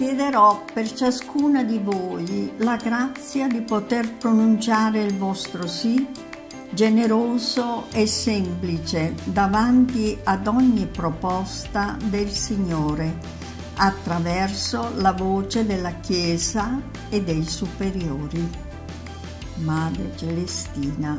Chiederò per ciascuna di voi la grazia di poter pronunciare il vostro sì generoso e semplice davanti ad ogni proposta del Signore attraverso la voce della Chiesa e dei superiori. Madre Celestina